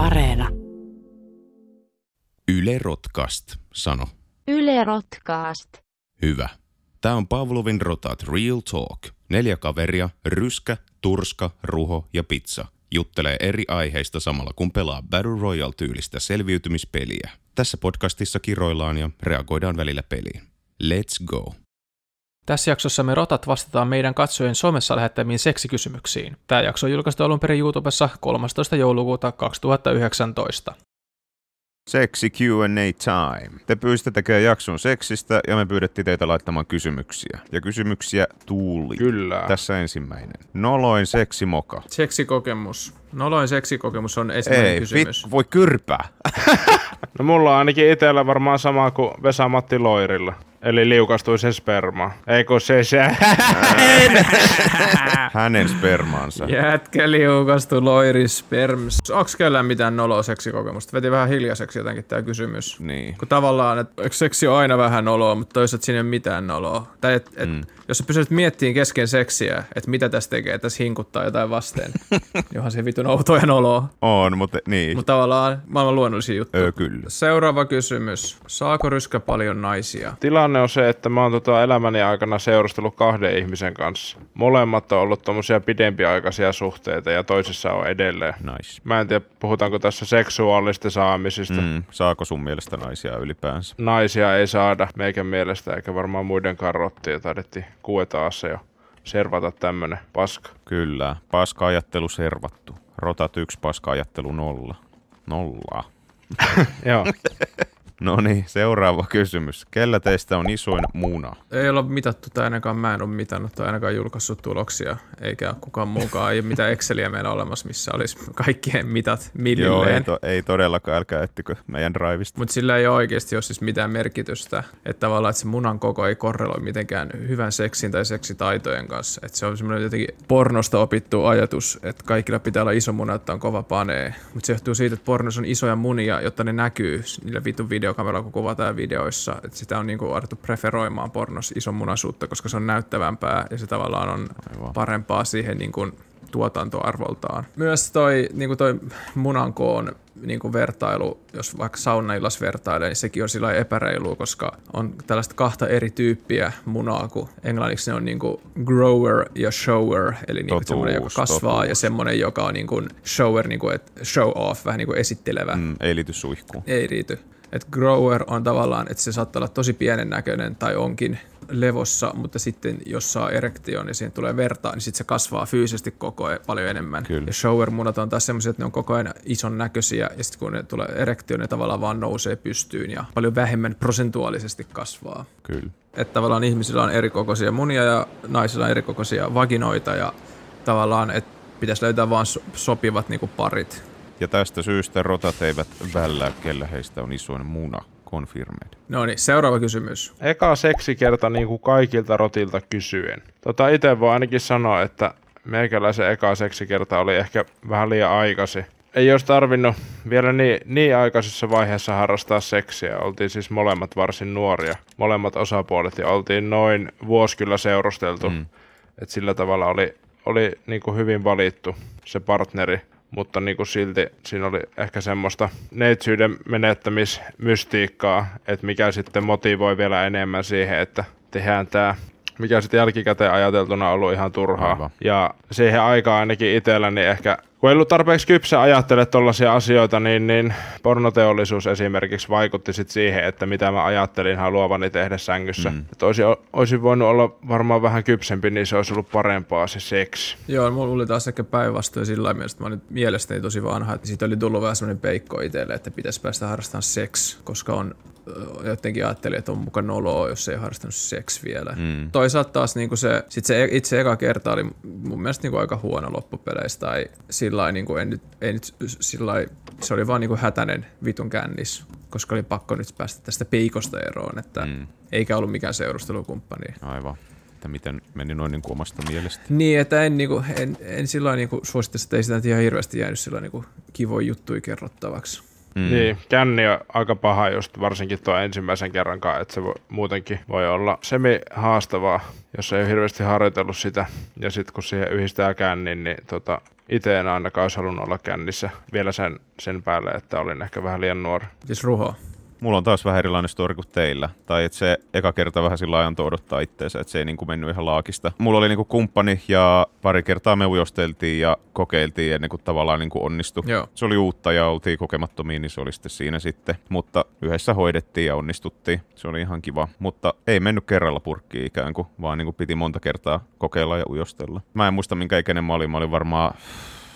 Areena. Yle Rotkast, sano. Yle Rotkaast. Hyvä. Tämä on Pavlovin Rotat Real Talk. Neljä kaveria, ryskä, turska, ruho ja pizza. Juttelee eri aiheista samalla kun pelaa Battle Royale-tyylistä selviytymispeliä. Tässä podcastissa kiroillaan ja reagoidaan välillä peliin. Let's go. Tässä jaksossa me rotat vastataan meidän katsojien somessa lähettämiin seksikysymyksiin. Tämä jakso on julkaistu alun perin YouTubessa 13. joulukuuta 2019. Seksi Q&A time. Te pyysitte tekemään jakson seksistä ja me pyydettiin teitä laittamaan kysymyksiä. Ja kysymyksiä tuuli. Kyllä. Tässä ensimmäinen. Noloin seksimoka. Seksikokemus. Noloin seksikokemus on ensimmäinen Ei, kysymys. vit, voi kyrpää. No mulla on ainakin itsellä varmaan sama kuin Vesa-Matti Loirilla. Eli liukastuisen sperma. Ei kun se se. Hänen spermaansa. Jätkä liukastu loiri sperms. Onks kellään mitään noloa seksikokemusta? Veti vähän hiljaiseksi jotenkin tää kysymys. Niin. Kun tavallaan, että eikö seksi on aina vähän noloa, mutta toisaalta siinä ei ole mitään noloa. Tai et, et, mm. Jos sä pysyt miettimään kesken seksiä, että mitä tässä tekee, tässä hinkuttaa jotain vasten, niin onhan se vitun outoa ja noloa. On, mutta niin. Mutta tavallaan maailman luonnollisia juttuja. Öö, kyllä. Seuraava kysymys. Saako ryskä paljon naisia? Tilanne on se, että mä oon tota elämäni aikana seurustellut kahden ihmisen kanssa. Molemmat on ollut tommosia pidempiaikaisia suhteita ja toisessa on edelleen. Nice. Mä en tiedä, puhutaanko tässä seksuaalista saamisista. Mm. Saako sun mielestä naisia ylipäänsä? Naisia ei saada meikän mielestä, eikä varmaan muidenkaan rottia. Taidettiin kuetaassa jo servata tämmönen paska. Kyllä. Paska-ajattelu servattu. Rotat yksi, paska-ajattelu nolla. Nolla. Joo. No niin, seuraava kysymys. Kellä teistä on isoin muna? Ei olla mitattu tai ainakaan mä en ole mitannut tai ainakaan julkaissut tuloksia, eikä kukaan muukaan. Ei ole mitään Exceliä meillä olemassa, missä olisi kaikkien mitat Joo, ei, millilleen. to, ei todellakaan, älkää ettikö meidän drivista. Mutta sillä ei oikeasti ole siis mitään merkitystä, että tavallaan että se munan koko ei korreloi mitenkään hyvän seksin tai seksitaitojen kanssa. Että se on semmoinen jotenkin pornosta opittu ajatus, että kaikilla pitää olla iso muna, että on kova panee. Mutta se johtuu siitä, että pornossa on isoja munia, jotta ne näkyy niillä vitun videokameralla, kun kuvataan videoissa. Että sitä on niinku alettu preferoimaan pornossa ison munaisuutta, koska se on näyttävämpää ja se tavallaan on Aivan. parempaa siihen niin kuin tuotantoarvoltaan. Myös toi, niin kuin toi munankoon niin kuin vertailu, jos vaikka saunaillas vertailee, niin sekin on sillä lailla epäreilua, koska on tällaista kahta eri tyyppiä munaa, kun englanniksi ne on niin kuin grower ja shower, eli niin kuin semmoinen, joka kasvaa, totuus. ja semmoinen, joka on niin kuin shower, niin kuin, että show off, vähän niin kuin esittelevä. Mm, ei liity suihkuun. Ei riity. Et grower on tavallaan, että se saattaa olla tosi pienen näköinen tai onkin levossa, mutta sitten jos saa erektion ja siihen tulee verta, niin sitten se kasvaa fyysisesti koko ajan paljon enemmän. Kyllä. Ja shower-munat on taas semmoisia, että ne on koko ajan ison näköisiä ja sitten kun ne tulee erektio, ne tavallaan vaan nousee pystyyn ja paljon vähemmän prosentuaalisesti kasvaa. Kyllä. Että tavallaan ihmisillä on eri kokoisia munia ja naisilla on eri kokoisia vaginoita ja tavallaan, että pitäisi löytää vaan so- sopivat niinku parit. Ja tästä syystä rotat eivät vällää, kellä heistä on isoin muna. Confirmed. No niin, seuraava kysymys. Eka seksikerta niin kuin kaikilta rotilta kysyen. Tota itse voi ainakin sanoa, että meikäläisen eka seksikerta oli ehkä vähän liian aikaisin. Ei olisi tarvinnut vielä niin, niin aikaisessa vaiheessa harrastaa seksiä. Oltiin siis molemmat varsin nuoria, molemmat osapuolet ja oltiin noin vuosi kyllä seurusteltu. Mm. Et sillä tavalla oli, oli niin kuin hyvin valittu se partneri, mutta niin kuin silti siinä oli ehkä semmoista neitsyyden menettämismystiikkaa, että mikä sitten motivoi vielä enemmän siihen, että tehdään tämä mikä sitten jälkikäteen ajateltuna on ollut ihan turhaa. Aivan. Ja siihen aikaan ainakin itselläni ehkä, kun ei ollut tarpeeksi kypsä ajattele tollaisia asioita, niin, niin pornoteollisuus esimerkiksi vaikutti sit siihen, että mitä mä ajattelin haluavani tehdä sängyssä. Mm. Että olisin, olisin voinut olla varmaan vähän kypsempi, niin se olisi ollut parempaa se seksi. Joo, mulla oli taas ehkä päinvastoin sillä lailla mielessä, että mä olin mielestäni tosi vanha, että siitä oli tullut vähän semmoinen peikko itselle, että pitäisi päästä harrastamaan seks, koska on jotenkin ajattelin, että on mukaan noloa, jos ei harrastanut seks vielä. Mm. Toisaalta taas niin se, sit se e- itse eka kerta oli mun mielestä niin aika huono loppupeleissä, tai sillä niin en nyt, ei nyt sillä se oli vaan niin hätäinen vitun kännis, koska oli pakko nyt päästä tästä peikosta eroon, että mm. eikä ollut mikään seurustelukumppani. Aivan. Että miten meni noin niin kuin omasta mielestä. Niin, että en, niinku, en, en sillä niinku suosittaisi, että ei sitä ihan hirveästi jäänyt sillä niinku kivoja juttuja kerrottavaksi. Mm. Niin, känni on aika paha just varsinkin tuo ensimmäisen kerran kanssa, että se voi, muutenkin voi olla semi haastavaa, jos ei ole hirveästi harjoitellut sitä. Ja sitten kun siihen yhdistää kännin, niin tota, itse en ainakaan olisi halunnut olla kännissä vielä sen, sen päälle, että olin ehkä vähän liian nuori. Siis ruho. Mulla on taas vähän erilainen story kuin teillä. Tai että se eka kerta vähän sillä antoi odottaa itteensä, että se ei niinku mennyt ihan laakista. Mulla oli niinku kumppani ja pari kertaa me ujosteltiin ja kokeiltiin ennen kuin tavallaan niinku onnistui. Joo. Se oli uutta ja oltiin kokemattomia, niin se oli sitten siinä sitten. Mutta yhdessä hoidettiin ja onnistuttiin. Se oli ihan kiva. Mutta ei mennyt kerralla purkkiin ikään kuin, vaan niinku piti monta kertaa kokeilla ja ujostella. Mä en muista minkä ikäinen mä olin. Mä olin varmaan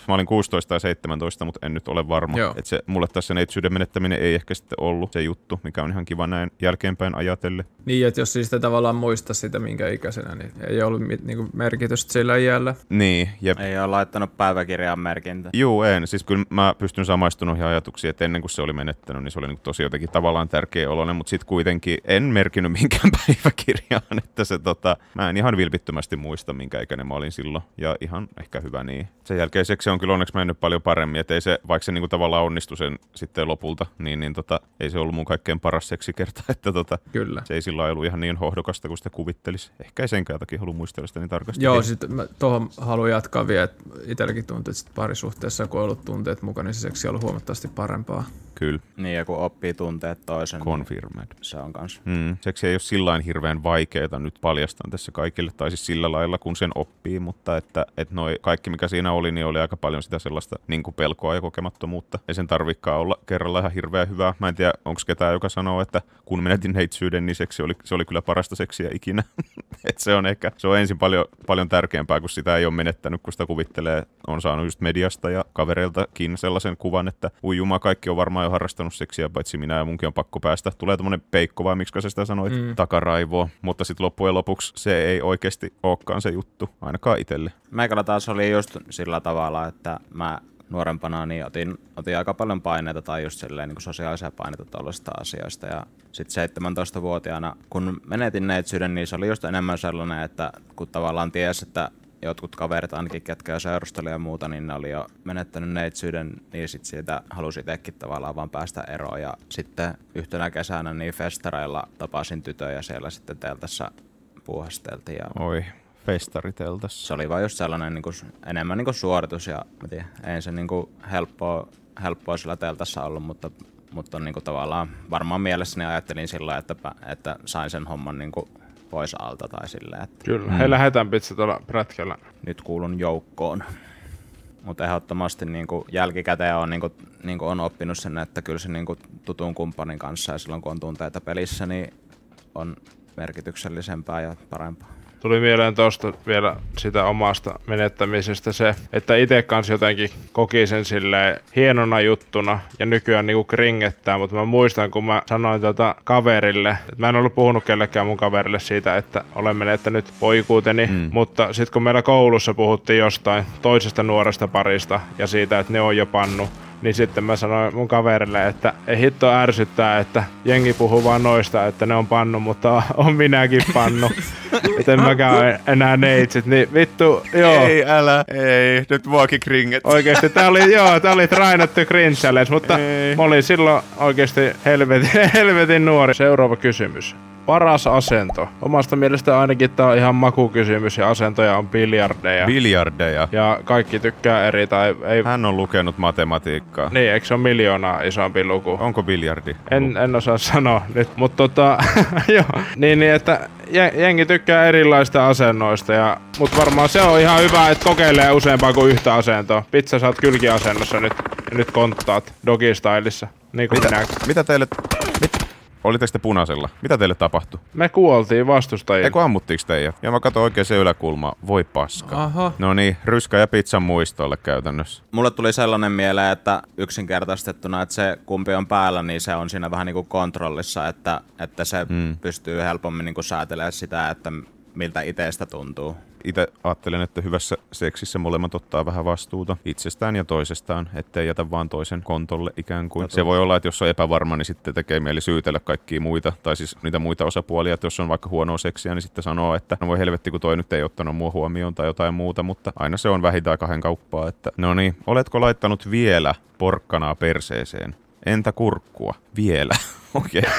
Mä olin 16 tai 17, mutta en nyt ole varma. Joo. Että se, mulle tässä neitsyyden menettäminen ei ehkä sitten ollut se juttu, mikä on ihan kiva näin jälkeenpäin ajatellen. Niin, että jos siis sitä tavallaan muista sitä minkä ikäisenä, niin ei ollut mit, niinku merkitystä sillä iällä. Niin, ja Ei ole laittanut päiväkirjaan merkintä. Juu, en. Siis kyllä mä pystyn samaistumaan ihan ajatuksiin, että ennen kuin se oli menettänyt, niin se oli niin tosi jotenkin tavallaan tärkeä oloinen, mutta sitten kuitenkin en merkinnyt minkään päiväkirjaan, että se tota, mä en ihan vilpittömästi muista, minkä ikäinen mä olin silloin, ja ihan ehkä hyvä niin. Sen jälkeen se on kyllä onneksi mennyt paljon paremmin, että ei se, vaikka se niin kuin tavallaan onnistui sen sitten lopulta, niin, niin tota, ei se ollut mun kaikkein paras seksikerta, että tota, Kyllä. se ei sillä lailla ollut ihan niin hohdokasta kuin sitä kuvittelisi. Ehkä ei senkään takia halua muistella sitä niin tarkasti. Joo, sitten mä tuohon haluan jatkaa vielä, että itselläkin tuntuu, että sit parisuhteessa kun on ollut tunteet mukana, niin se seksi on ollut huomattavasti parempaa. Kyllä, Niin, ja kun oppii tunteet toisen, niin confirmed. se on kans. Mm. Seksi ei ole sillä hirveän vaikeaa nyt paljastan tässä kaikille, tai siis sillä lailla kun sen oppii, mutta että, että noi kaikki mikä siinä oli, niin oli aika paljon sitä sellaista niin kuin pelkoa ja kokemattomuutta. Ei sen tarvikaan olla kerralla ihan hirveän hyvää. Mä en tiedä, onko ketään, joka sanoo, että kun menetin neitsyyden, niin seksi oli, se oli kyllä parasta seksiä ikinä. Et se on ehkä, se on ensin paljon, paljon tärkeämpää, kun sitä ei ole menettänyt, kun sitä kuvittelee, on saanut just mediasta ja kavereiltakin sellaisen kuvan, että ui juma, kaikki on varmaan jo harrastanut seksiä, paitsi minä ja munkin on pakko päästä. Tulee tämmöinen peikko vai miksi sä sitä sanoit, mm. takaraivoa. Mutta sitten loppujen lopuksi se ei oikeasti olekaan se juttu, ainakaan itselle. Meikällä taas oli just sillä tavalla, että mä nuorempana niin otin, otin aika paljon paineita tai just silleen niin kuin sosiaalisia paineita tuollaisista asioista. Ja sitten 17-vuotiaana, kun menetin neitsyyden, niin se oli just enemmän sellainen, että kun tavallaan ties, että jotkut kaverit ainakin, ketkä jo seurusteli ja muuta, niin ne oli jo menettänyt neitsyyden, niin sit siitä halusi itsekin tavallaan vaan päästä eroon. Ja sitten yhtenä kesänä niin festareilla tapasin tytöjä siellä sitten teltassa puuhasteltiin ja Oi, festariteltas. se oli vaan just sellainen niin kuin, enemmän niin kuin suoritus ja mä tiedän, ei se niin kuin helppoa, helppoa sillä teltassa ollut, mutta, mutta niin kuin tavallaan varmaan mielessäni ajattelin sillä että, että sain sen homman niin kuin pois alta tai silleen, että Kyllä, mm. heillä lähetään pizza tuolla prätkällä. nyt kuulun joukkoon. Mutta ehdottomasti niin kuin jälkikäteen on, niin kuin, niin kuin on oppinut sen, että kyllä se niin kuin tutun kumppanin kanssa ja silloin kun on tunteita pelissä, niin on merkityksellisempää ja parempaa. Tuli mieleen tuosta vielä sitä omasta menettämisestä se, että itse kanssa jotenkin koki sen silleen hienona juttuna ja nykyään niinku kringettää, mutta mä muistan kun mä sanoin tota kaverille, että mä en ollut puhunut kellekään mun kaverille siitä, että olen menettänyt poikuuteni, mm. mutta sitten kun meillä koulussa puhuttiin jostain toisesta nuoresta parista ja siitä, että ne on jo pannu, niin sitten mä sanoin mun kaverille, että ei hitto ärsyttää, että jengi puhuu vaan noista, että ne on pannu, mutta on minäkin pannu. että en mäkään enää neitsit, niin vittu, joo. Ei, älä, ei, nyt muakin kringet. Oikeesti tää oli, joo, tää oli trainattu cringe challenge, mutta Ei. mä olin silloin oikeesti helvetin, helvetin nuori. Seuraava kysymys. Paras asento. Omasta mielestä ainakin tää on ihan makukysymys ja asentoja on biljardeja. Biljardeja. ja kaikki tykkää eri tai ei... Hän on lukenut matematiikkaa. Niin, eikö se ole miljoonaa isompi luku? Onko biljardi? En, en osaa sanoa nyt, mutta tota, joo, niin, niin, että je- jengi tykkää erilaista asennoista, ja, mutta varmaan se on ihan hyvä, että kokeilee useampaa kuin yhtä asentoa. Pizza, oot kylkiasennossa nyt, ja nyt konttaat dogistylissa, niin kuin minä. Mitä teille... Mit? Olitteko te punaisella? Mitä teille tapahtui? Me kuoltiin vastustajia. Eikö ammuttiinko teidät? Ja mä katsoin oikein se yläkulma. Voi paska. Aha. No niin, ryskä ja pizzan muistolle käytännössä. Mulle tuli sellainen mieleen, että yksinkertaistettuna, että se kumpi on päällä, niin se on siinä vähän niin kuin kontrollissa, että, että se mm. pystyy helpommin niin kuin säätelemään sitä, että miltä itsestä tuntuu. Itse ajattelen, että hyvässä seksissä molemmat ottaa vähän vastuuta itsestään ja toisestaan, ettei jätä vaan toisen kontolle ikään kuin. Se voi olla, että jos on epävarma, niin sitten tekee mieli syytellä kaikkia muita, tai siis niitä muita osapuolia, että jos on vaikka huonoa seksiä, niin sitten sanoo, että no voi helvetti, kun toi nyt ei ottanut mua huomioon tai jotain muuta, mutta aina se on vähintään kahden kauppaa, että no niin, oletko laittanut vielä porkkanaa perseeseen? Entä kurkkua? Vielä. Okei.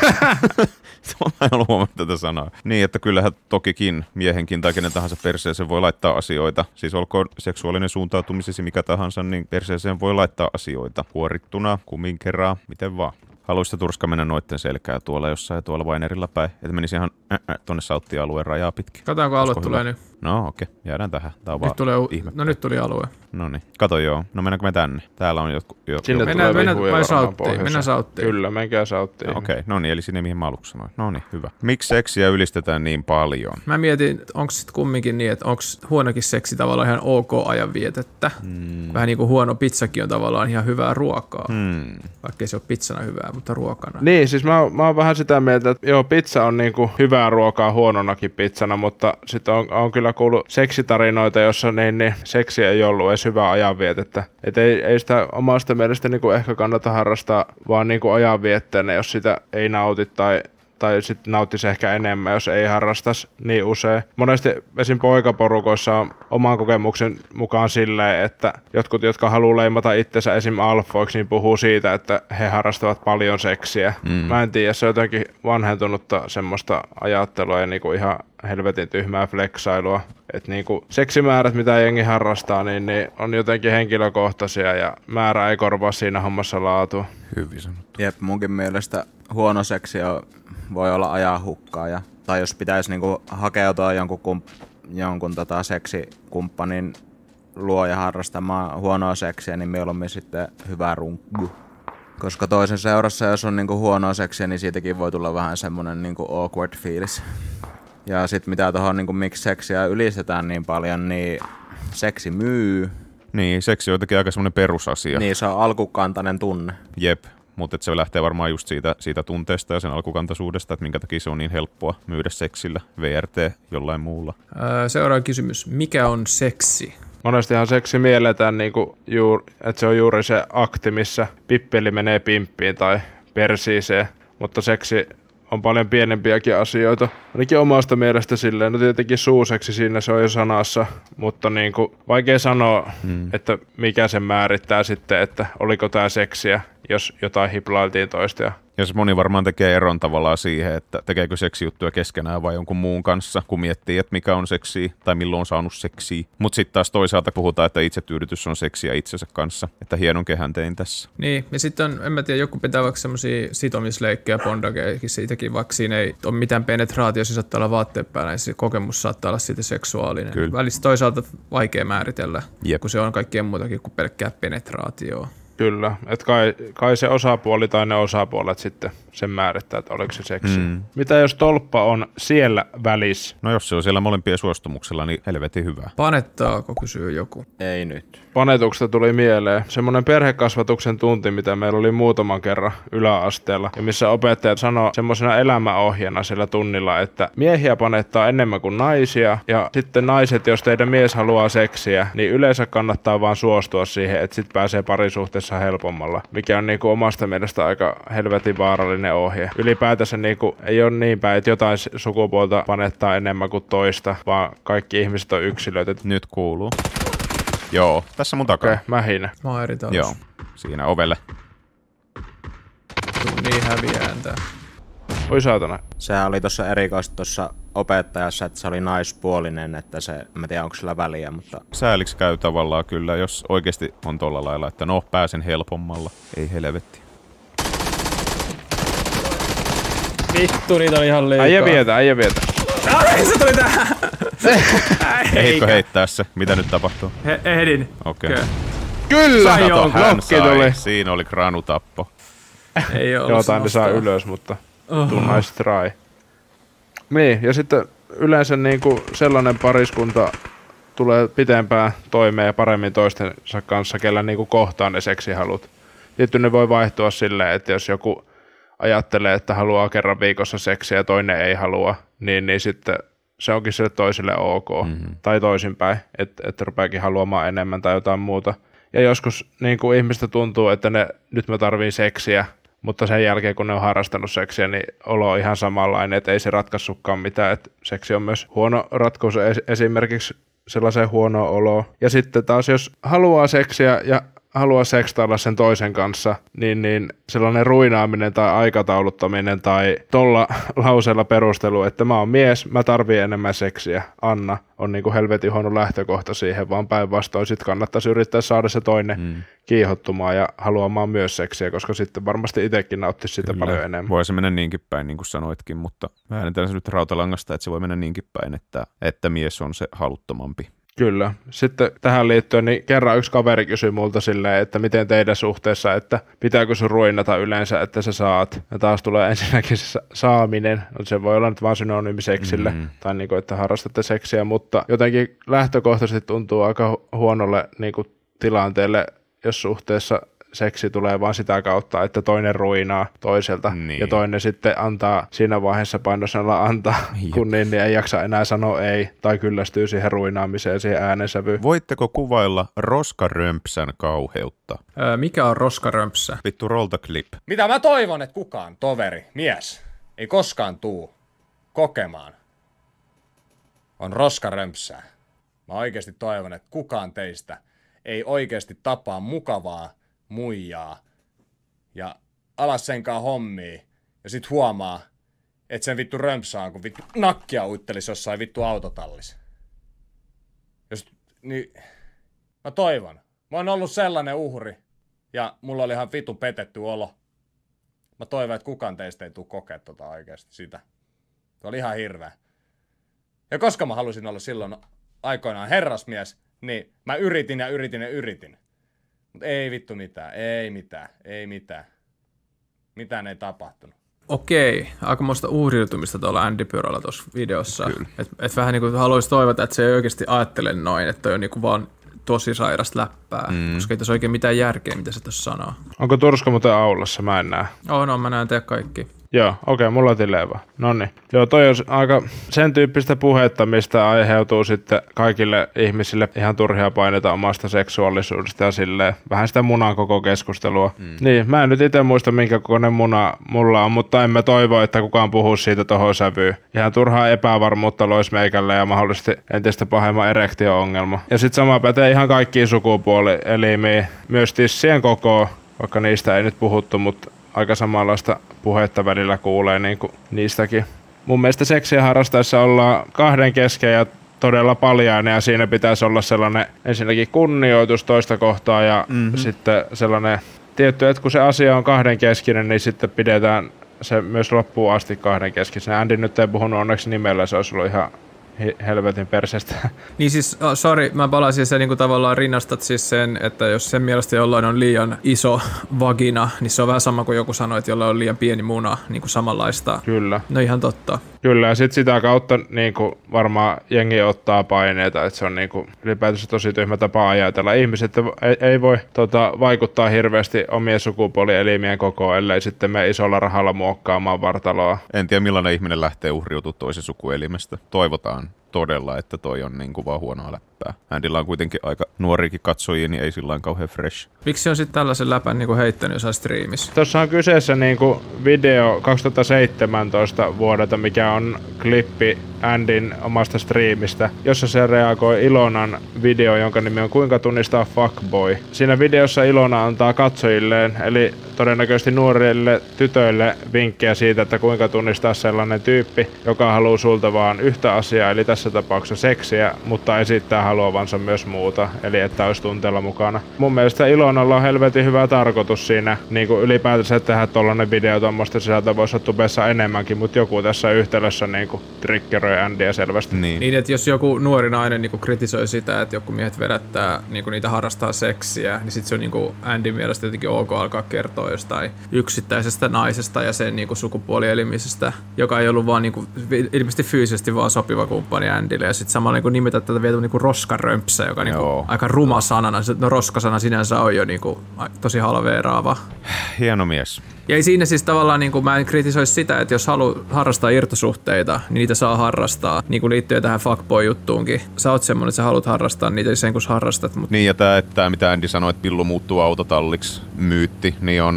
Mä en ollut huomannut tätä sanaa. Niin, että kyllähän tokikin miehenkin tai kenen tahansa perseeseen voi laittaa asioita. Siis olkoon seksuaalinen suuntautumisesi mikä tahansa, niin perseeseen voi laittaa asioita. Huorittuna, kumin kerran, miten vaan. Haluaisitko Turska mennä noitten selkää tuolla jossain tuolla Vainerilla päin? Että menisi ihan äh, äh, tonne Sauttia-alueen rajaa pitkin. Katsotaan, kun alue tulee nyt. No okei, okay. jäädään tähän. Tää on Nyt vaan tulee, u- ihme. no nyt tuli alue. No niin, kato joo. No mennäänkö me tänne? Täällä on jotkut... Jo, Sinne jo- Mennään- tulee mennään vihuja vai varmaan Sauttiin? Mennään Sauttiin. Kyllä, menkää Sauttiin. No, Okei, okay. no niin, eli sinne mihin mä aluksi sanoin. No niin, hyvä. Miksi seksiä ylistetään niin paljon? Mä mietin, onko sitten kumminkin niin, että onko huonokin seksi tavallaan ihan ok ajanvietettä. Mm. Vähän niin kuin huono pizzakin on tavallaan ihan hyvää ruokaa. Mm. Vaikka ei se ole pizzana hyvää, mutta ruokana. Niin, siis mä, mä oon vähän sitä mieltä, että joo, pizza on niinku hyvää ruokaa huononakin pizzana, mutta sitten on, on kyllä kuullut seksitarinoita, jossa niin, niin seksi ei ollut edes hyvää ajanvietettä. Et ei, ei sitä omasta mielestä niinku ehkä kannata harrastaa vaan niinku ajanvietteenä, jos sitä ei nauti tai tai sitten nauttisi ehkä enemmän, jos ei harrastas niin usein. Monesti esim. poikaporukoissa on oman kokemuksen mukaan silleen, että jotkut, jotka haluaa leimata itsensä esim. alfoiksi, niin puhuu siitä, että he harrastavat paljon seksiä. Mm. Mä en tiedä, se on jotenkin vanhentunutta semmoista ajattelua ja niinku ihan helvetin tyhmää flexailua. Että niinku seksimäärät, mitä jengi harrastaa, niin, niin on jotenkin henkilökohtaisia ja määrä ei korvaa siinä hommassa laatua. Hyvin sanottu. Jep, munkin mielestä huono seksi voi olla ajan hukkaa. Ja, tai jos pitäisi niinku hakeutua jonkun, kump, jonkun tota seksikumppanin luo ja harrastamaan huonoa seksiä, niin mieluummin sitten hyvä runkku. Koska toisen seurassa, jos on niinku huonoa seksiä, niin siitäkin voi tulla vähän semmonen niinku awkward fiilis. Ja sitten mitä tuohon, niinku, miksi seksiä ylistetään niin paljon, niin seksi myy. Niin, seksi on jotenkin aika semmoinen perusasia. Niin se on alkukantainen tunne. Jep, mutta se lähtee varmaan just siitä, siitä tunteesta ja sen alkukantaisuudesta, että minkä takia se on niin helppoa myydä seksillä, VRT jollain muulla. Öö, seuraava kysymys. Mikä on seksi? Monestihan seksi mielletään, niinku juur, että se on juuri se akti, missä pippeli menee pimppiin tai persiiseen, mutta seksi on paljon pienempiäkin asioita. Ainakin omasta mielestä silleen, no tietenkin suuseksi siinä se on jo sanassa, mutta niinku, vaikea sanoa, hmm. että mikä sen määrittää sitten, että oliko tämä seksiä, jos jotain hiplailtiin toista ja Ja se moni varmaan tekee eron tavallaan siihen, että tekeekö seksijuttuja keskenään vai jonkun muun kanssa, kun miettii, että mikä on seksiä tai milloin on saanut seksiä. Mutta sitten taas toisaalta puhutaan, että itsetyydytys on seksiä itsensä kanssa, että hienon kehän tein tässä. Niin, ja sitten on, en mä tiedä, joku pitää vaikka semmosia sitomisleikkejä bondageekin siitäkin, vaikka siinä ei ole mitään penetraatio, se saattaa olla vaatteet päällä, niin se kokemus saattaa olla siitä seksuaalinen. Kyllä. Välistä toisaalta vaikea määritellä, Jep. kun se on kaikkea muutakin kuin pelkkää penetraatioa. Kyllä, että kai, kai se osapuoli tai ne osapuolet sitten sen määrittää, että oliko se seksi. Mm. Mitä jos tolppa on siellä välissä? No jos se on siellä molempien suostumuksella, niin helvetin hyvää. Panettaako, kysyy joku. Ei nyt. Panetuksesta tuli mieleen semmoinen perhekasvatuksen tunti, mitä meillä oli muutaman kerran yläasteella, ja missä opettajat sanoi semmoisena elämäohjana sillä tunnilla, että miehiä panettaa enemmän kuin naisia, ja sitten naiset, jos teidän mies haluaa seksiä, niin yleensä kannattaa vaan suostua siihen, että sit pääsee parisuhteessa helpommalla, mikä on niinku omasta mielestä aika helvetin vaarallinen ohje. Ylipäätänsä niinku ei ole niin päin, että jotain sukupuolta panettaa enemmän kuin toista, vaan kaikki ihmiset on yksilöitä. Nyt kuuluu. Joo, tässä mun takana. Okei, mähinä. Mä oon eri. Joo, siinä ovelle. Tuu niin häviääntä. Oi saatana. Sehän oli tuossa erikoista tuossa opettajassa, että se oli naispuolinen, että se, mä tiedä onko sillä väliä, mutta Sääliksi käy tavallaan kyllä, jos oikeasti on tolla lailla, että no, pääsen helpommalla. Ei helvetti. Vittu, niitä on ihan liikaa. Äijä vietä, äijä vietä. Ai, se tuli tähän! Ehitkö heittää se? Mitä nyt tapahtuu? He, ehdin. Okei. Okei. Kyllä! Sai Kato, hän sai. tuli. Siinä oli granutappo. Ei ollut Jotain ne saa ylös, mutta too nice try. Niin, ja sitten yleensä niin kuin sellainen pariskunta tulee pitempään toimeen ja paremmin toistensa kanssa, kellä niin kuin kohtaa ne seksihalut. Tietty ne voi vaihtua silleen, että jos joku ajattelee, että haluaa kerran viikossa seksiä ja toinen ei halua, niin, niin sitten se onkin sille toiselle ok. Mm-hmm. Tai toisinpäin, että, että rupeakin haluamaan enemmän tai jotain muuta. Ja joskus niin kuin ihmistä tuntuu, että ne, nyt mä tarviin seksiä, mutta sen jälkeen kun ne on harrastanut seksiä, niin olo on ihan samanlainen, että ei se ratkaissutkaan mitään. Että seksi on myös huono ratkaisu es- esimerkiksi sellaiseen huonoon oloon. Ja sitten taas jos haluaa seksiä ja halua sekstailla sen toisen kanssa, niin, niin sellainen ruinaaminen tai aikatauluttaminen tai tolla lauseella perustelu, että mä oon mies, mä tarvii enemmän seksiä, Anna, on niin kuin helvetin huono lähtökohta siihen, vaan päinvastoin sit kannattaisi yrittää saada se toinen mm. kiihottumaan ja haluamaan myös seksiä, koska sitten varmasti itsekin nauttisi sitä Kyllä. paljon enemmän. Voi se mennä niinkin päin, niin kuin sanoitkin, mutta mä äänetään se nyt rautalangasta, että se voi mennä niinkin päin, että, että mies on se haluttomampi. Kyllä. Sitten tähän liittyen, niin kerran yksi kaveri kysyi multa silleen, että miten teidän suhteessa, että pitääkö sun ruinata yleensä, että sä saat. Ja taas tulee ensinnäkin se sa- saaminen, no se voi olla nyt vaan synonyymi seksille, mm. tai niin kuin, että harrastatte seksiä, mutta jotenkin lähtökohtaisesti tuntuu aika hu- huonolle niin kuin tilanteelle, jos suhteessa seksi tulee vaan sitä kautta, että toinen ruinaa toiselta Niin. ja toinen sitten antaa siinä vaiheessa painosanalla antaa, kun niin, niin ei jaksa enää sanoa ei tai kyllästyy siihen ruinaamiseen, siihen äänensävyyn. Voitteko kuvailla roskarömpsän kauheutta? Öö, mikä on roskarömpsä? Vittu rolta clip. Mitä mä toivon, että kukaan toveri, mies, ei koskaan tuu kokemaan, on roskarömpsää. Mä oikeasti toivon, että kukaan teistä ei oikeasti tapaa mukavaa muijaa ja alas senkaan hommia ja sit huomaa, että sen vittu römpsä on, kun vittu nakkia uittelis jossain vittu autotallis. Jos, niin, mä toivon. Mä oon ollut sellainen uhri ja mulla oli ihan vitun petetty olo. Mä toivon, että kukaan teistä ei tule kokea tota oikeasti sitä. Se oli ihan hirveä. Ja koska mä halusin olla silloin aikoinaan herrasmies, niin mä yritin ja yritin ja yritin. Mutta ei vittu mitään, ei mitään, ei mitään. Mitään ei tapahtunut. Okei, aikamoista uhriutumista tuolla Andy Pyrolla tuossa videossa. Et, et vähän niin kuin haluaisi toivota, että se ei oikeasti ajattele noin, että toi on niin kuin vaan tosi sairasta läppää, mm. koska ei tässä oikein mitään järkeä, mitä se tuossa sanoo. Onko Turska muuten aulassa? Mä en näe. Oh, no, mä näen teidät kaikki. Joo, okei, okay, mulla on tileva. No niin. Joo, toi on aika sen tyyppistä puhetta, mistä aiheutuu sitten kaikille ihmisille ihan turhia paineita omasta seksuaalisuudesta ja silleen vähän sitä munan koko keskustelua. Mm. Niin, mä en nyt itse muista minkä kokoinen muna mulla on, mutta emme toivo, että kukaan puhuu siitä tohon sävyyn. Ihan turhaa epävarmuutta lois meikälle ja mahdollisesti entistä pahemman erektio-ongelma. Ja sitten sama pätee ihan kaikkiin sukupuolielimiin, myös tissien koko, vaikka niistä ei nyt puhuttu, mutta aika samanlaista puhetta välillä kuulee niin kuin niistäkin. Mun mielestä seksiä harrastaessa ollaan kahden kesken ja todella paljainen ja siinä pitäisi olla sellainen ensinnäkin kunnioitus toista kohtaa ja mm-hmm. sitten sellainen tietty, että kun se asia on kahden keskinen, niin sitten pidetään se myös loppuun asti kahden keskisen. Andy nyt ei puhunut onneksi nimellä, se olisi ollut ihan helvetin persestä. Niin siis, oh, sorry, mä palasin sen niin kuin tavallaan rinnastat siis sen, että jos sen mielestä jollain on liian iso vagina, niin se on vähän sama kuin joku sanoi, että jollain on liian pieni muna, niin kuin samanlaista. Kyllä. No ihan totta. Kyllä, ja sitten sitä kautta niin kuin varmaan jengi ottaa paineita, että se on niin kuin, ylipäätänsä tosi tyhmä tapa ajatella. Ihmiset ei, ei voi tota, vaikuttaa hirveästi omien sukupuolielimien kokoon, ellei sitten me isolla rahalla muokkaamaan vartaloa. En tiedä millainen ihminen lähtee uhriutumaan toisen sukuelimestä. Toivotaan todella, että toi on niin kuin vaan huonoa läppää. Andilla on kuitenkin aika nuorikin katsojia, niin ei sillä lailla kauhean fresh. Miksi on sitten tällaisen läpän niin kuin heittänyt jossain striimissä? Tuossa on kyseessä niin kuin video 2017 vuodelta, mikä on klippi Andin omasta striimistä, jossa se reagoi Ilonan video, jonka nimi on Kuinka tunnistaa fuckboy. Siinä videossa Ilona antaa katsojilleen, eli todennäköisesti nuorille tytöille vinkkejä siitä, että kuinka tunnistaa sellainen tyyppi, joka haluaa sulta vaan yhtä asiaa, eli tässä tapauksessa seksiä, mutta esittää haluavansa myös muuta, eli että olisi tunteella mukana. Mun mielestä Ilonalla on helvetin hyvä tarkoitus siinä, niin kuin ylipäätänsä tehdä tollanen video tuommoista sisältöä voisi olla tubessa enemmänkin, mutta joku tässä yhtälössä niin kuin triggeroi Andyä selvästi. Niin. Niin, että jos joku nuori nainen niin kritisoi sitä, että joku miehet vedättää, niin niitä harrastaa seksiä, niin sitten se on niin Andy mielestä jotenkin ok alkaa kertoa jostain yksittäisestä naisesta ja sen niin sukupuolielimisestä, joka ei ollut vaan niin kuin, ilmeisesti fyysisesti vaan sopiva kumppani Andylle. Ja sitten samalla niin nimetä tätä vielä niin roskarömpsä, joka niin Joo. aika ruma sanana. No roskasana sinänsä on jo niin kuin, tosi halveeraava. Hieno mies. Ja ei siinä siis tavallaan, niin kuin, mä en kritisoisi sitä, että jos haluaa harrastaa irtosuhteita, niin niitä saa harrastaa, niin kuin liittyen tähän fuckboy-juttuunkin. Sä oot semmonen, että sä haluat harrastaa niitä sen, kun sä harrastat, mutta Niin ja tämä, että mitä Andy sanoi, että pillu muuttuu autotalliksi myytti, niin on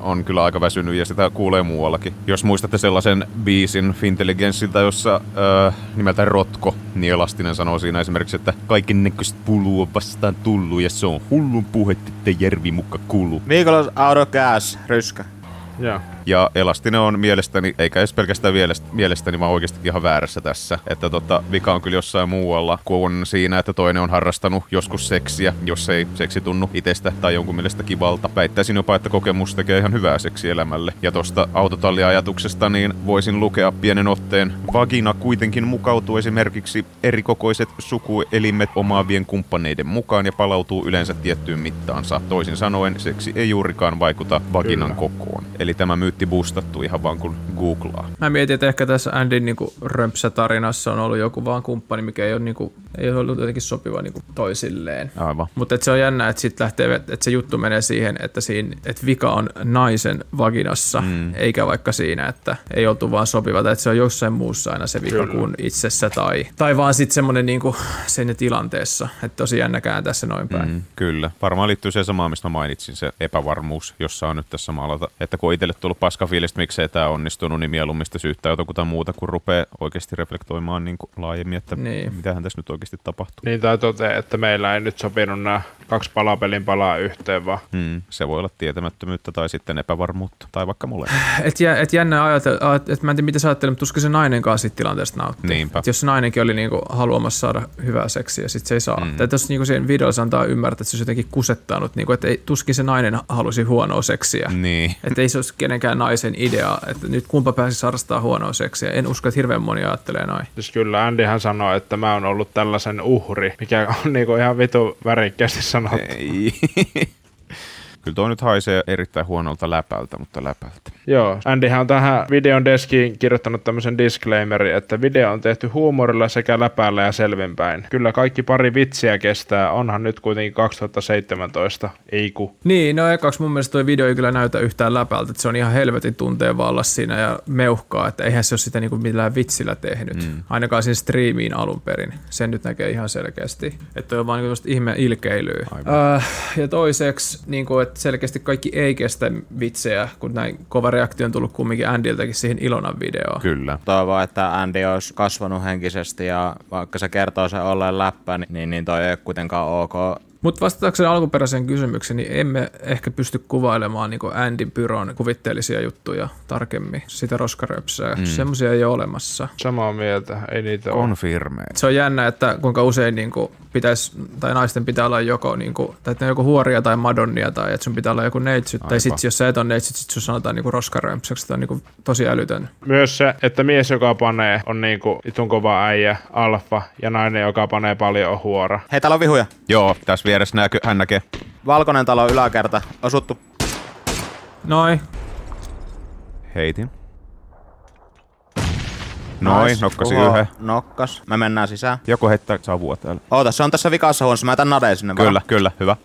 on kyllä aika väsynyt ja sitä kuulee muuallakin. Jos muistatte sellaisen biisin Fintelligenssiltä, jossa öö, nimeltä Rotko, niin Elastinen sanoo siinä esimerkiksi, että kaiken näköistä pulua on vastaan tullut ja se on hullun puhetta, että järvi muka kulu. Viikolla Auto Gas, ryskä. Joo. Ja Elastinen on mielestäni, eikä edes pelkästään mielestä- mielestäni, vaan oikeasti ihan väärässä tässä. Että tota, vika on kyllä jossain muualla kuin siinä, että toinen on harrastanut joskus seksiä, jos ei seksi tunnu itsestä tai jonkun mielestä kivalta. Väittäisin jopa, että kokemus tekee ihan hyvää seksielämälle. Ja tosta autotalliajatuksesta niin voisin lukea pienen otteen. Vagina kuitenkin mukautuu esimerkiksi erikokoiset sukuelimet omaavien kumppaneiden mukaan ja palautuu yleensä tiettyyn mittaansa. Toisin sanoen, seksi ei juurikaan vaikuta vaginan kokoon. Eli tämä myytti boostattu ihan vaan kun googlaa. Mä mietin, että ehkä tässä Andin niinku römpsätarinassa on ollut joku vaan kumppani, mikä ei ole, niinku, ei ole ollut jotenkin sopiva niinku toisilleen. Aivan. Mutta se on jännä, että sit lähtee, että se juttu menee siihen, että, siinä, että vika on naisen vaginassa, mm. eikä vaikka siinä, että ei oltu vaan sopiva, tai että se on jossain muussa aina se vika kuin itsessä, tai, tai vaan sitten semmoinen niinku siinä tilanteessa, että tosi jännä kääntää se noin päin. Mm. Kyllä. Varmaan liittyy se samaan, mistä mainitsin, se epävarmuus, jossa on nyt tässä maalata. Että kun on itselle tullut paskafiilistä, miksei tämä onnistunut, niin mieluummin sitä syyttää jotakuta muuta, kun rupeaa oikeasti reflektoimaan niin kuin laajemmin, että Niin. mitähän tässä nyt oikeasti tapahtuu. Niin tai toteaa, että meillä ei nyt sopinut nämä kaksi palapelin palaa yhteen, vaan Mm, se voi olla tietämättömyyttä tai sitten epävarmuutta, tai vaikka mulle. Et, jä, et jännä ajatella, että et mä en tiedä mitä sä ajattelet, mutta tuskin se nainenkaan siitä tilanteesta nautti. Niinpä. Et jos se nainenkin oli niinku haluamassa saada hyvää seksiä ja sit se ei saa. Mm. Tai jos niinku siihen videossa antaa ymmärtää, että se olisi jotenkin kusettanut, niinku, että ei, tuskin se nainen halusi huonoa seksiä. Niin. Että ei se olisi kenenkään naisen idea, että nyt kumpa pääsisi harrastamaan huonoa seksiä. En usko, että hirveän moni ajattelee noin. Siis kyllä Andyhän sanoi, että mä oon ollut tällaisen uhri, mikä on niinku ihan vitu värikkäästi sanottu. Ei. Kyllä tuo nyt haisee erittäin huonolta läpältä, mutta läpältä. Joo, Andyhän on tähän videon deskiin kirjoittanut tämmöisen disclaimerin, että video on tehty huumorilla sekä läpällä ja selvinpäin. Kyllä kaikki pari vitsiä kestää, onhan nyt kuitenkin 2017, ei ku. Niin, no ekaksi mun mielestä toi video ei kyllä näytä yhtään läpältä, että se on ihan helvetin tunteen vallassa siinä ja meuhkaa, että eihän se ole sitä niinku millään vitsillä tehnyt. Mm. Ainakaan siinä striimiin alun perin. Sen nyt näkee ihan selkeästi. Että toi on vaan niinku ihme ilkeilyä. Äh, ja toiseksi, niinku, että selkeästi kaikki ei kestä vitsejä, kun näin kova reaktio on tullut kumminkin Andiltäkin siihen Ilonan videoon. Kyllä. Toivon, että Andy olisi kasvanut henkisesti ja vaikka se kertoo sen olleen läppä, niin, niin, niin toi ei ole kuitenkaan ok. Mutta vastatakseni alkuperäiseen kysymykseen, niin emme ehkä pysty kuvailemaan niin Andin Pyron kuvitteellisia juttuja tarkemmin. Sitä roskaröpsää. Mm. Semmoisia ei ole olemassa. Samaa mieltä, ei niitä ole. Konfirme. Se on jännä, että kuinka usein niin kuin, pitäisi, tai naisten pitää olla joko, niin kuin, tai että ne on joko huoria tai madonnia, tai että sun pitää olla joku neitsyt, tai sitten jos sä et ole neitsyt, sit sun sanotaan niin roskarömpsäksi, tai niin kuin, tosi älytön. Myös se, että mies, joka panee, on niinku itun kova äijä, alfa, ja nainen, joka panee paljon, on huora. Hei, täällä on vihuja. Joo, tässä vieressä näkö, hän näkee. Valkoinen talo yläkerta. Osuttu. Noin. Heitin. Noin, Nice. nokkasi Uho, yhden. Nokkas. Me mennään sisään. Joku heittää savua täällä. Oota, se on tässä vikassa huonossa. Mä jätän nadeen sinne Kyllä, vaan. kyllä, hyvä.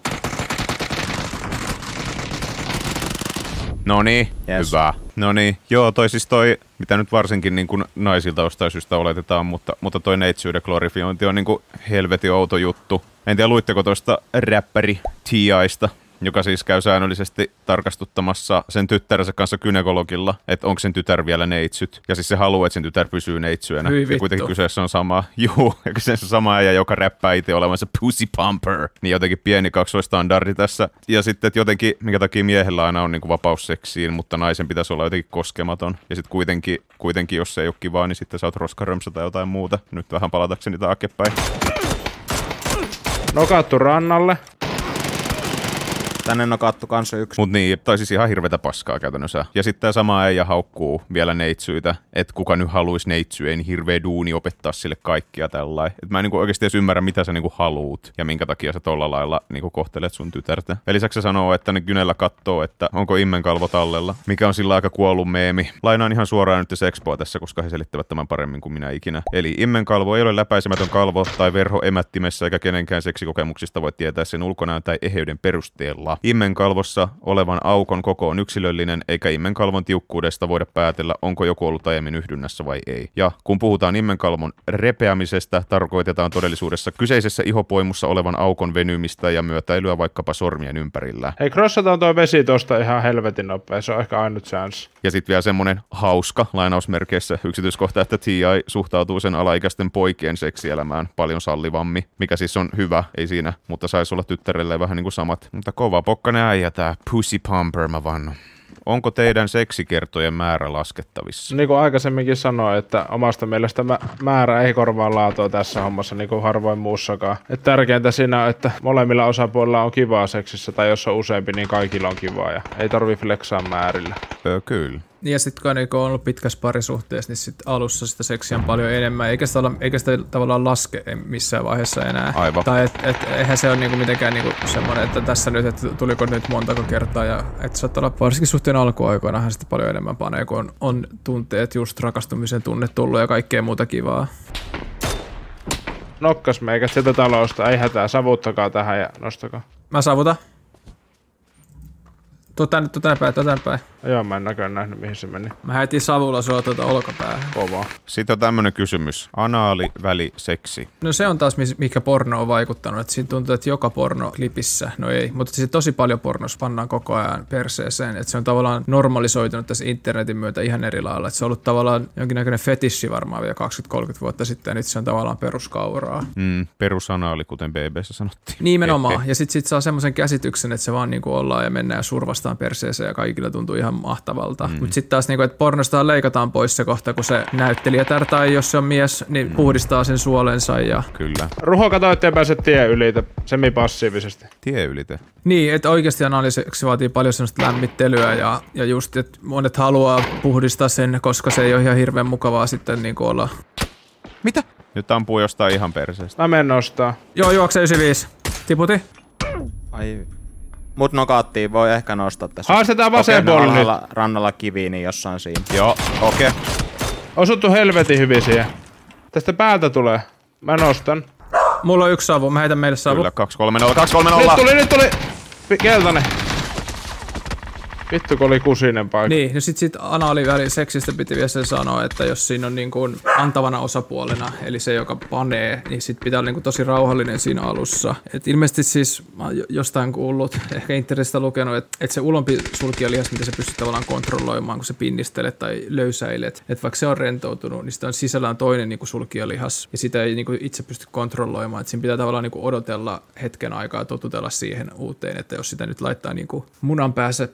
No niin, Yes. hyvä. No niin, joo, toi siis toi, mitä nyt varsinkin niin kuin naisilta jostain syystä oletetaan, mutta, mutta toi neitsyyden glorifiointi on niin kuin helvetin outo juttu. En tiedä, luitteko tuosta räppäri T.I.sta, joka siis käy säännöllisesti tarkastuttamassa sen tyttärensä kanssa gynekologilla, että onko sen tytär vielä neitsyt. Ja siis se haluaa, että sen tytär pysyy neitsyönä. Hyi ja vittu. kuitenkin kyseessä on sama, juu, ja kyseessä on sama äijä, joka räppää itse olevansa pussy pumper. Niin jotenkin pieni kaksoistandardi tässä. Ja sitten, että jotenkin, minkä takia miehellä aina on niin kuin vapaus seksiin, mutta naisen pitäisi olla jotenkin koskematon. Ja sitten kuitenkin, kuitenkin, jos se ei ole kivaa, niin sitten sä oot roskarömsä tai jotain muuta. Nyt vähän palatakseni taaksepäin. Nokattu rannalle. Tänne on kattu kanssa yksi. Mut niin, tai siis ihan hirvetä paskaa käytännössä. Ja sitten tämä sama äijä haukkuu vielä neitsyitä, että kuka nyt haluaisi neitsyä, ei niin hirveä duuni opettaa sille kaikkia tällainen. Et mä en niinku oikeasti edes ymmärrä, mitä sä niinku haluut ja minkä takia sä tolla lailla niinku kohtelet sun tytärtä. Ja lisäksi se sanoo, että ne kynellä kattoo, että onko immenkalvo tallella, mikä on sillä aika kuollut meemi. Lainaan ihan suoraan nyt Sexpoa tässä, koska he selittävät tämän paremmin kuin minä ikinä. Eli immenkalvo ei ole läpäisemätön kalvo tai verho emättimessä eikä kenenkään seksikokemuksista voi tietää sen ulkonäön tai eheyden perusteella. A. Immenkalvossa olevan aukon koko on yksilöllinen, eikä immenkalvon tiukkuudesta voida päätellä, onko joku ollut aiemmin yhdynnässä vai ei. Ja kun puhutaan immenkalvon repeämisestä, tarkoitetaan todellisuudessa kyseisessä ihopoimussa olevan aukon venymistä ja myötäilyä vaikkapa sormien ympärillä. Hei, crossataan toi vesi tosta ihan helvetin nopea. Se on ehkä ainut chance. Ja sitten vielä semmoinen hauska lainausmerkeissä yksityiskohta, että T.I. suhtautuu sen alaikäisten poikien seksielämään paljon sallivammin, mikä siis on hyvä, ei siinä, mutta saisi olla tyttärelle vähän niin kuin samat. Mutta kova pokkanen äijä tää Pussy Pumper, mä vannon. Onko teidän seksikertojen määrä laskettavissa? Niin kuin aikaisemminkin sanoin, että omasta mielestä mä, määrä ei korvaa laatua tässä hommassa, niin kuin harvoin muussakaan. Et tärkeintä siinä on, että molemmilla osapuolilla on kivaa seksissä, tai jos on useampi, niin kaikilla on kivaa, ja ei tarvi flexaa määrillä. Öö, kyllä. Ja sitten kun niinku on ollut pitkässä parisuhteessa, niin sit alussa sitä seksiä on paljon enemmän, eikä sitä, olla, eikä sitä tavallaan laske missään vaiheessa enää. Aivan. Tai et, et, eihän se ole niinku mitenkään niinku semmoinen, että tässä nyt, että tuliko nyt montako kertaa, ja että saattaa olla varsinkin suhteen alkuaikoinahan sitä paljon enemmän panee, kun on, on tunteet, just rakastumisen tunne tullut ja kaikkea muuta kivaa. Nokkas meikät sieltä talosta, ei hätää, savuttakaa tähän ja nostakaa. Mä saavutan. Tuu tänne, tuu tänne päin, tänne päin. Joo, mä en näköjään nähnyt, mihin se meni. Mä heitin savulla sua tuota olkapäähän. Kovaa. Sitten on tämmönen kysymys. Anaali, väli, seksi. No se on taas, mikä porno on vaikuttanut. Et siinä tuntuu, että joka pornoklipissä, no ei, mutta siis tosi paljon pornossa pannaan koko ajan perseeseen. Että se on tavallaan normalisoitunut tässä internetin myötä ihan eri lailla. Et se on ollut tavallaan jonkinnäköinen fetissi varmaan vielä 20-30 vuotta sitten, ja nyt se on tavallaan peruskauraa. Mm, perusanaali, kuten BBssä sanottiin. Nimenomaan. Ja sitten sit saa semmoisen käsityksen, että se vaan niinku ollaan ja mennään ja survastaan perseeseen ja kaikilla tuntuu ihan mahtavalta. Mm. Mutta sitten taas, niinku, että pornosta leikataan pois se kohta, kun se näyttelijätär tai jos se on mies, niin mm. puhdistaa sen suolensa. Ja... Kyllä. Ruho kato, ettei pääse tie yli semi-passiivisesti. Tie ylite. Niin, että oikeasti analyseksi vaatii paljon semmoista lämmittelyä ja, ja just, että monet haluaa puhdistaa sen, koska se ei ole ihan hirveän mukavaa sitten niin olla. Mitä? Nyt ampuu jostain ihan perseestä. Mä menen nostaa. Joo, juokse 95. Tiputi. Ai. Mut nokaattiin, voi ehkä nostaa tässä. Haastetaan vasen nyt. rannalla, rannalla kiviin, niin jossain siinä. Joo, okei. Okay. Osuttu helvetin hyvin siihen. Tästä päältä tulee. Mä nostan. Mulla on yksi savu, mä heitän meille savu. Kyllä, 230, 230. Nyt tuli, nyt tuli! Keltainen. Vittu kun oli kusinen paikka. Niin, no sit, sit anaaliväli seksistä piti vielä sen sanoa, että jos siinä on niin kuin antavana osapuolena, eli se, joka panee, niin sit pitää olla niin kuin tosi rauhallinen siinä alussa. Et ilmeisesti siis, mä jostain kuullut, ehkä internetistä lukenut, että et se ulompi sulkijalihas, mitä se pystyy tavallaan kontrolloimaan, kun se pinnistelet tai löysäilet. Että vaikka se on rentoutunut, niin sitä on sisällään toinen niin kuin sulkijalihas, ja sitä ei niin kuin itse pysty kontrolloimaan. Et siinä pitää tavallaan niin kuin odotella hetken aikaa totutella siihen uuteen, että jos sitä nyt laittaa niin kuin munan päässä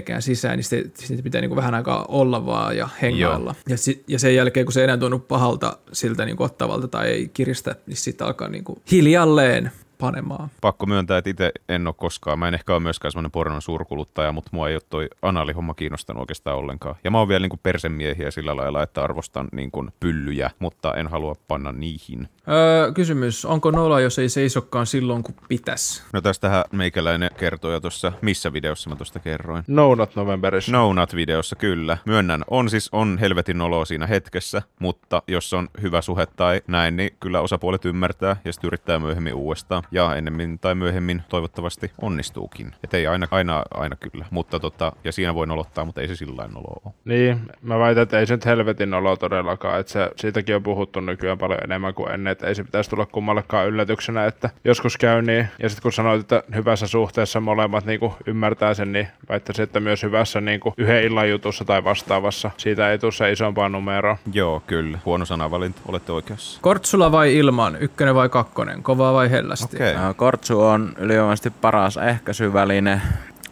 persreikään sisään, niin sitten sit pitää niin kuin vähän aikaa olla vaan ja hengailla. Ja, sit, ja sen jälkeen, kun se ei enää tunnu pahalta siltä niin kuin ottavalta tai ei kiristä, niin sitten alkaa niin kuin hiljalleen panemaan. Pakko myöntää, että itse en ole koskaan. Mä en ehkä ole myöskään semmoinen pornon suurkuluttaja, mutta mua ei ole toi anaalihomma kiinnostanut oikeastaan ollenkaan. Ja mä oon vielä niin kuin persemiehiä sillä lailla, että arvostan niin kuin pyllyjä, mutta en halua panna niihin. Öö, kysymys, onko nolla, jos ei seisokkaan silloin, kun pitäisi? No tästähän meikäläinen kertoi jo tuossa, missä videossa mä tuosta kerroin. No Not Novemberissa. No Nut-videossa kyllä. Myönnän, on siis on helvetin noloa siinä hetkessä, mutta jos on hyvä suhe tai näin, niin kyllä osapuolet ymmärtää ja sitten yrittää myöhemmin uudestaan. Ja ennemmin tai myöhemmin toivottavasti onnistuukin. Et ei aina, aina, aina kyllä, mutta tota, ja siinä voi nolottaa, mutta ei se sillä lailla noloa ole. Niin, mä väitän, että ei se nyt helvetin olo todellakaan. Että se, siitäkin on puhuttu nykyään paljon enemmän kuin ennen, että ei se pitäisi tulla kummallekaan yllätyksenä, että joskus käy niin. Ja sitten kun sanoit, että hyvässä suhteessa molemmat niinku ymmärtää sen, niin väittäisin, että myös hyvässä niinku yhden illan jutussa tai vastaavassa siitä ei tule se isompaa numeroa. Joo, kyllä. Huono sanavalinta, olette oikeassa. Kortsula vai ilman? Ykkönen vai kakkonen? Kovaa vai hellästi? Okei. Ää, Kortsu on ylivoimaisesti paras ehkäisyväline.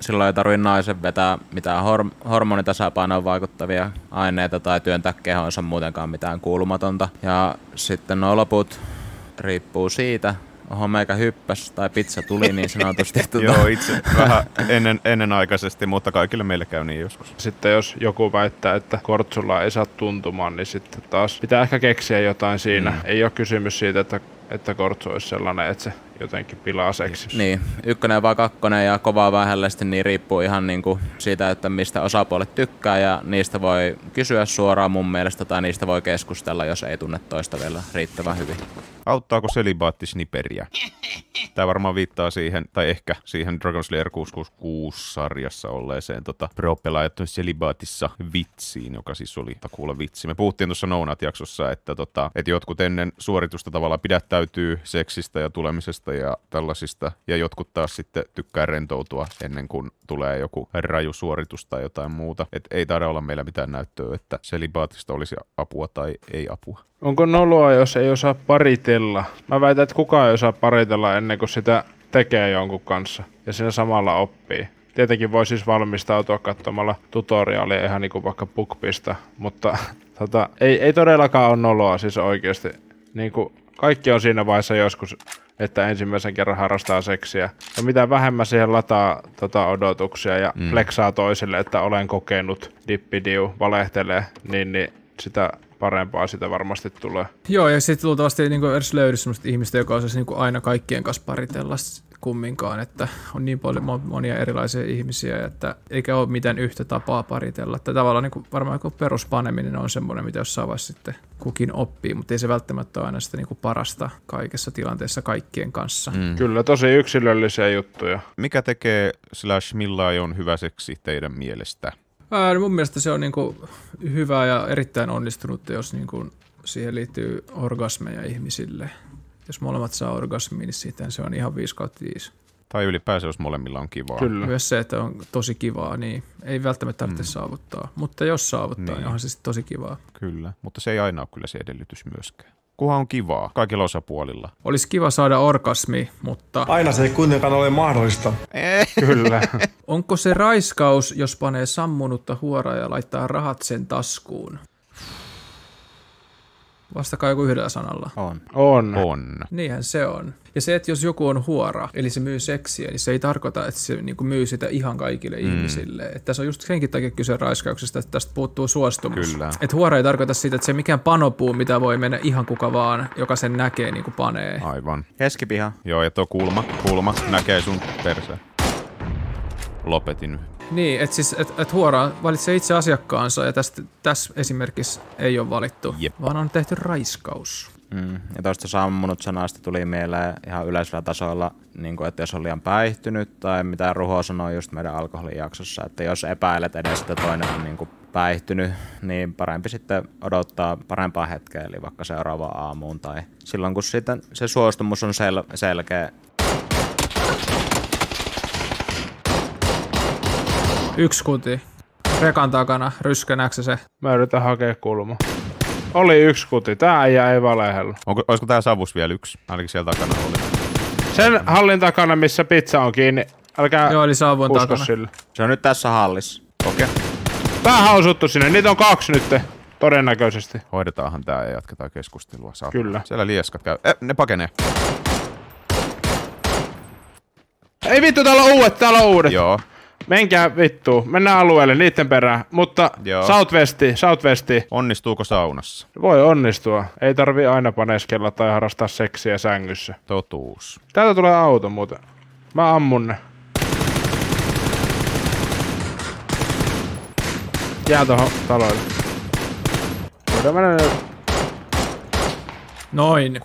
Silloin ei tarvitse naisen vetää mitään horm- hormonitasapainoon vaikuttavia aineita tai työntää kehoonsa muutenkaan mitään kuulumatonta. Ja sitten nuo loput riippuu siitä, ohon meikä hyppäs tai pizza tuli niin sanotusti. tuota, Joo, itse vähän ennen, ennenaikaisesti, mutta kaikille meille käy niin joskus. Sitten jos joku väittää, että kortsulla ei saa tuntumaan, niin sitten taas pitää ehkä keksiä jotain siinä. Mm. Ei ole kysymys siitä, että että kortsu olisi sellainen, että se jotenkin pilaa seksin. Niin, ykkönen vai kakkonen ja kovaa vähällisesti, niin riippuu ihan niin kuin siitä, että mistä osapuolet tykkää ja niistä voi kysyä suoraan mun mielestä tai niistä voi keskustella, jos ei tunne toista vielä riittävän hyvin. Auttaako selibaatti sniperiä? Tämä varmaan viittaa siihen, tai ehkä siihen Dragon Slayer 666-sarjassa olleeseen tota, pro-pelaajat selibaatissa vitsiin, joka siis oli takuulla vitsi. Me puhuttiin tuossa Nounat-jaksossa, että, tota, että jotkut ennen suoritusta tavallaan pidättäytyy seksistä ja tulemisesta ja tällaisista, ja jotkut taas sitten tykkää rentoutua ennen kuin tulee joku raju suoritus tai jotain muuta. Et ei taida olla meillä mitään näyttöä, että selibaatista olisi apua tai ei apua. Onko noloa, jos ei osaa paritella? Mä väitän, että kukaan ei osaa paritella ennen kuin sitä tekee jonkun kanssa ja siinä samalla oppii. Tietenkin voi siis valmistautua katsomalla tutoriaalia ihan niin kuin vaikka BookBista, mutta tota, ei, ei todellakaan ole noloa siis oikeasti. Niin kuin kaikki on siinä vaiheessa joskus, että ensimmäisen kerran harrastaa seksiä. Ja mitä vähemmän siihen lataa tota, odotuksia ja mm. flexaa toiselle, että olen kokenut, dippidiu, valehtelee, niin, niin sitä parempaa sitä varmasti tulee. Joo, ja sitten luultavasti niin edes löydy sellaista ihmistä, joka osaisi niin aina kaikkien kanssa paritella kumminkaan, että on niin paljon mo- monia erilaisia ihmisiä, että eikä ole mitään yhtä tapaa paritella. Että tavallaan niin kuin varmaan joku peruspaneminen on semmoinen, mitä jossain vaiheessa sitten kukin oppii, mutta ei se välttämättä ole aina sitä niin kuin parasta kaikessa tilanteessa kaikkien kanssa. Mm. Kyllä, tosi yksilöllisiä juttuja. Mikä tekee slash on hyvä seksi teidän mielestä? Ää, no mun mielestä se on niin kuin hyvä ja erittäin onnistunut, jos niin kuin siihen liittyy orgasmeja ihmisille. Jos molemmat saa orgasmiin, niin sitten se on ihan 5 kautta 5. Tai ylipäänsä, jos molemmilla on kivaa. Kyllä. Myös se, että on tosi kivaa, niin ei välttämättä tarvitse mm. saavuttaa. Mutta jos saavuttaa, niin, Niin. onhan se sitten tosi kivaa. Kyllä, mutta se ei aina ole kyllä se edellytys myöskään. Kuhan on kivaa, kaikilla osapuolilla. Olisi kiva saada orgasmi, mutta Aina se ei kuitenkaan ole mahdollista. Kyllä. onko se raiskaus, jos panee sammunutta huoraa ja laittaa rahat sen taskuun? Vastakaa joku yhdellä sanalla. On. On. On. Niinhän se on. Ja se, että jos joku on huora, eli se myy seksiä, niin se ei tarkoita, että se niin myy sitä ihan kaikille mm. ihmisille. Että tässä on just senkin takia kyse raiskauksesta, että tästä puuttuu suostumus. Kyllä. Että huora ei tarkoita sitä, että se mikään panopuu, mitä voi mennä ihan kuka vaan, joka sen näkee, niin kuin panee. Aivan. Keskipiha. Joo, ja tuo kulma, kulma näkee sun perseen. Lopetin. Niin, että siis, et, et huora valitsee itse asiakkaansa ja tästä, tässä esimerkissä ei ole valittu, Jep. vaan on tehty raiskaus. Mm. Ja tuosta sammunut sanasta tuli mieleen ihan yleisellä tasolla, niin kuin, että jos on liian päihtynyt tai mitä Ruho sanoi just meidän alkoholijaksossa, että jos epäilet edes, että toinen on niin kuin päihtynyt, niin parempi sitten odottaa parempaa hetkeä, eli vaikka seuraavaan aamuun tai silloin kun sitten se suostumus on sel- selkeä. Yksi kuti. Rekan takana, ryskänäksä se. Mä yritän hakea kulma. Oli yksi kuti. Tää äijä ei valehellu. Onko, olisiko tää savus vielä yksi? Ainakin siellä takana oli. Sen hallin takana, missä pizza on kiinni. Älkää Joo, eli saavun usko takana. sille. Se on nyt tässä hallissa. Okei. Okay. Päähän on osuttu sinne. Niitä on kaksi nyt. Todennäköisesti. Hoidetaanhan tää ja jatketaan keskustelua. Saat. Kyllä. Siellä lieskat käy. Eh, ne pakenee. Ei vittu, täällä on uudet, täällä on uudet. Joo. Menkää vittu, mennään alueelle niiden perään. Mutta Joo. Southwesti, Southwesti. Onnistuuko saunassa? Voi onnistua. Ei tarvi aina paneskella tai harrastaa seksiä sängyssä. Totuus. Täältä tulee auto muuten. Mä ammun ne. Jää tohon taloille. Voidaan mennä nyt. Noin.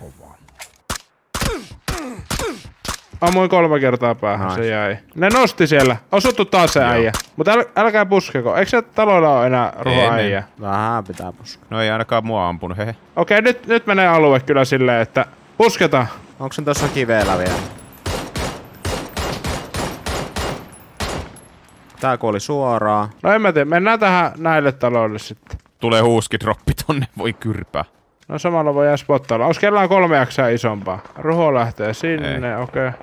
Ammuin kolme kertaa päähän, se Nice. jäi. Ne nosti siellä. Osuttu taas se äijä. Mutta äl, älkää puskeko. Eikö se taloilla ole enää ruho Ei, äijä? Vähän pitää puskaa. No ei ainakaan mua ampunut, hehe. Okei, nyt, nyt menee alue kyllä silleen, että pusketaan. Onko se tuossa kiveellä vielä? Tää kuoli suoraan. No en mä tiedä, mennään tähän näille taloille sitten. Tulee huuskidroppi tonne, voi kyrpää. No samalla voidaan spottailla. Onko kellään kolme jaksaa isompaa? Ruho lähtee sinne, okei. Okay.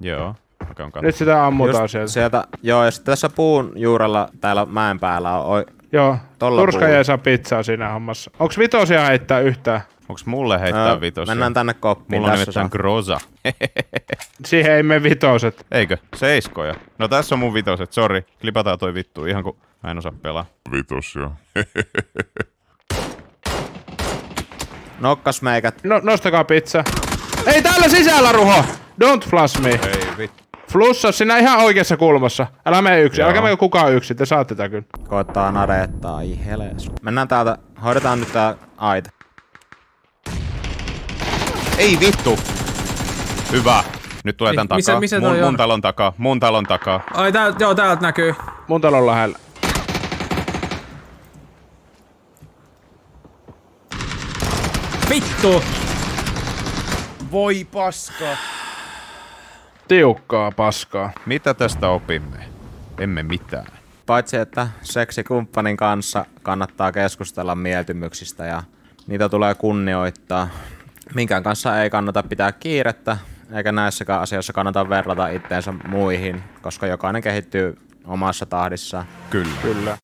Joo. Okay, on Nyt sitä ammutaan Just sieltä. sieltä. Joo, ja sitten tässä puun juurella täällä mäen päällä on oi, Joo, Turska ei saa pizzaa siinä hommassa. Onks vitosia heittää yhtään? Onks mulle heittää Öö, vitosia? Mennään tänne koppiin. Mulla on nimittäin groza. Siihen ei mene vitoset. Eikö? Seiskoja. No tässä on mun vitoset, sori. Klipataan toi vittu, ihan kun mä en osaa pelaa. Vitos joo. Nokkas meikät. No, nostakaa pizza. Ei täällä sisällä, Ruho! Don't flush me. Ei vittu. Flussa sinä ihan oikeassa kulmassa. Älä mene yksin. Joo. Älkää mene kukaan yksin. Te saatte tätä kyllä. Koittaa nadettaa, ai helees. Mennään täältä, hoidetaan nyt tää aita. Ei vittu. Hyvä. Nyt tulee tän takaa. missä- missä mun, mun on? talon takaa. Mun talon takaa. Ai tää, joo, täältä näkyy. Mun talon lähellä. Vittu! Voi paska. Tiukkaa paskaa. Mitä tästä opimme? Emme mitään. Paitsi, että seksikumppanin kanssa kannattaa keskustella mieltymyksistä ja niitä tulee kunnioittaa. Minkään kanssa ei kannata pitää kiirettä, eikä näissäkään asioissa kannata verrata itteensä muihin, koska jokainen kehittyy omassa tahdissaan. Kyllä. Kyllä.